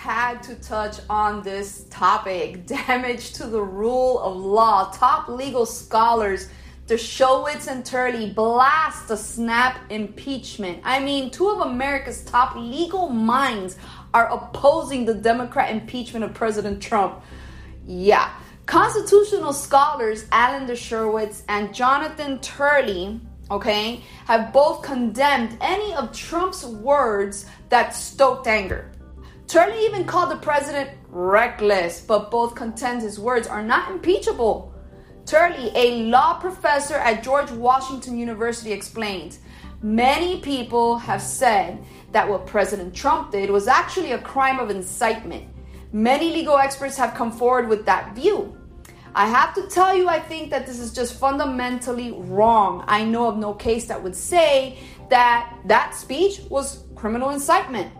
had to touch on this topic damage to the rule of law. Top legal scholars Dershowitz and Turley blast the snap impeachment. I mean, two of America's top legal minds are opposing the Democrat impeachment of President Trump. Yeah. Constitutional scholars Alan Dershowitz and Jonathan Turley, okay, have both condemned any of Trump's words that stoked anger. Turley even called the president reckless, but both contend his words are not impeachable. Turley, a law professor at George Washington University, explained Many people have said that what President Trump did was actually a crime of incitement. Many legal experts have come forward with that view. I have to tell you, I think that this is just fundamentally wrong. I know of no case that would say that that speech was criminal incitement.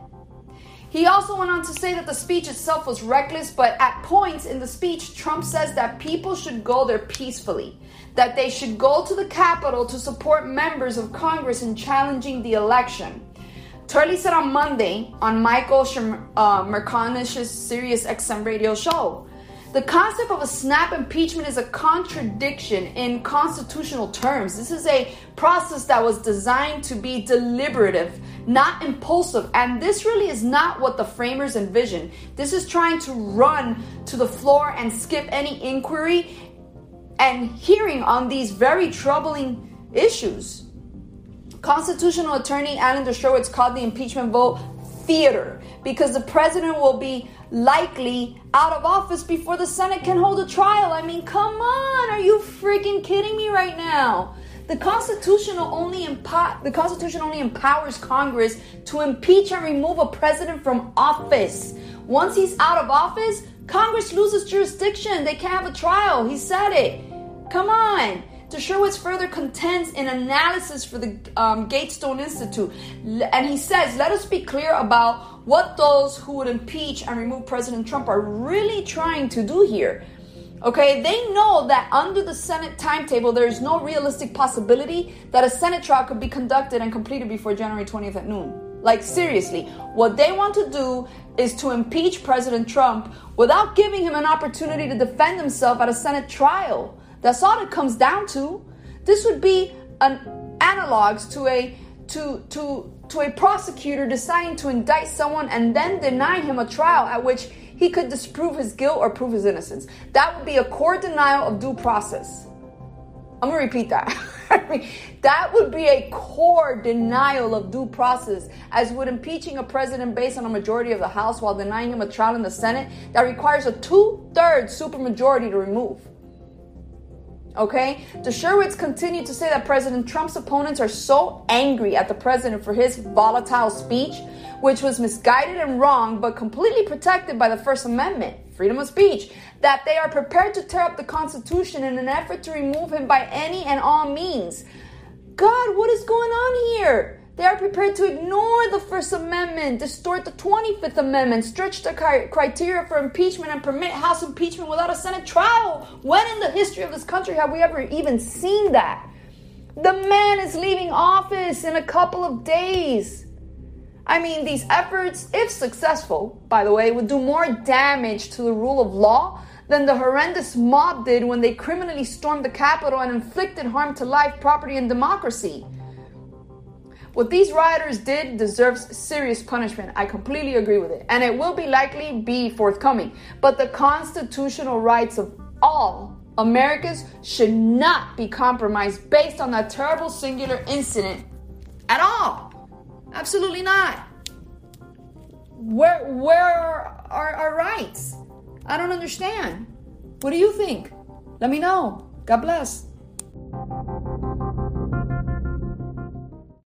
He also went on to say that the speech itself was reckless, but at points in the speech, Trump says that people should go there peacefully, that they should go to the Capitol to support members of Congress in challenging the election. Turley said on Monday on Michael Sherm- uh, Smerconish's Sirius XM radio show the concept of a snap impeachment is a contradiction in constitutional terms. This is a process that was designed to be deliberative, not impulsive. And this really is not what the framers envisioned. This is trying to run to the floor and skip any inquiry and hearing on these very troubling issues. Constitutional attorney Alan Dershowitz called the impeachment vote theater because the president will be likely out of office before the Senate can hold a trial. I mean, come on, are you freaking kidding me right now? The Constitution only empo- the Constitution only empowers Congress to impeach and remove a president from office. Once he's out of office, Congress loses jurisdiction. They can't have a trial. He said it. Come on. Dershowitz further contends in analysis for the um, Gatestone Institute, and he says, "Let us be clear about what those who would impeach and remove President Trump are really trying to do here." Okay, they know that under the Senate timetable, there is no realistic possibility that a Senate trial could be conducted and completed before January 20th at noon. Like, seriously, what they want to do is to impeach President Trump without giving him an opportunity to defend himself at a Senate trial. That's all it comes down to. This would be an analogs to a to to to a prosecutor deciding to indict someone and then deny him a trial at which he could disprove his guilt or prove his innocence. That would be a core denial of due process. I'm gonna repeat that. that would be a core denial of due process, as would impeaching a president based on a majority of the House while denying him a trial in the Senate that requires a two thirds supermajority to remove. Okay? The Dershowitz continued to say that President Trump's opponents are so angry at the president for his volatile speech, which was misguided and wrong, but completely protected by the First Amendment, freedom of speech, that they are prepared to tear up the Constitution in an effort to remove him by any and all means. God, what is going on here? They are prepared to ignore the First Amendment, distort the 25th Amendment, stretch the criteria for impeachment, and permit House impeachment without a Senate trial. When in the history of this country have we ever even seen that? The man is leaving office in a couple of days. I mean, these efforts, if successful, by the way, would do more damage to the rule of law than the horrendous mob did when they criminally stormed the Capitol and inflicted harm to life, property, and democracy. What these rioters did deserves serious punishment. I completely agree with it. And it will be likely be forthcoming. But the constitutional rights of all Americans should not be compromised based on that terrible singular incident at all. Absolutely not. Where where are our, our rights? I don't understand. What do you think? Let me know. God bless.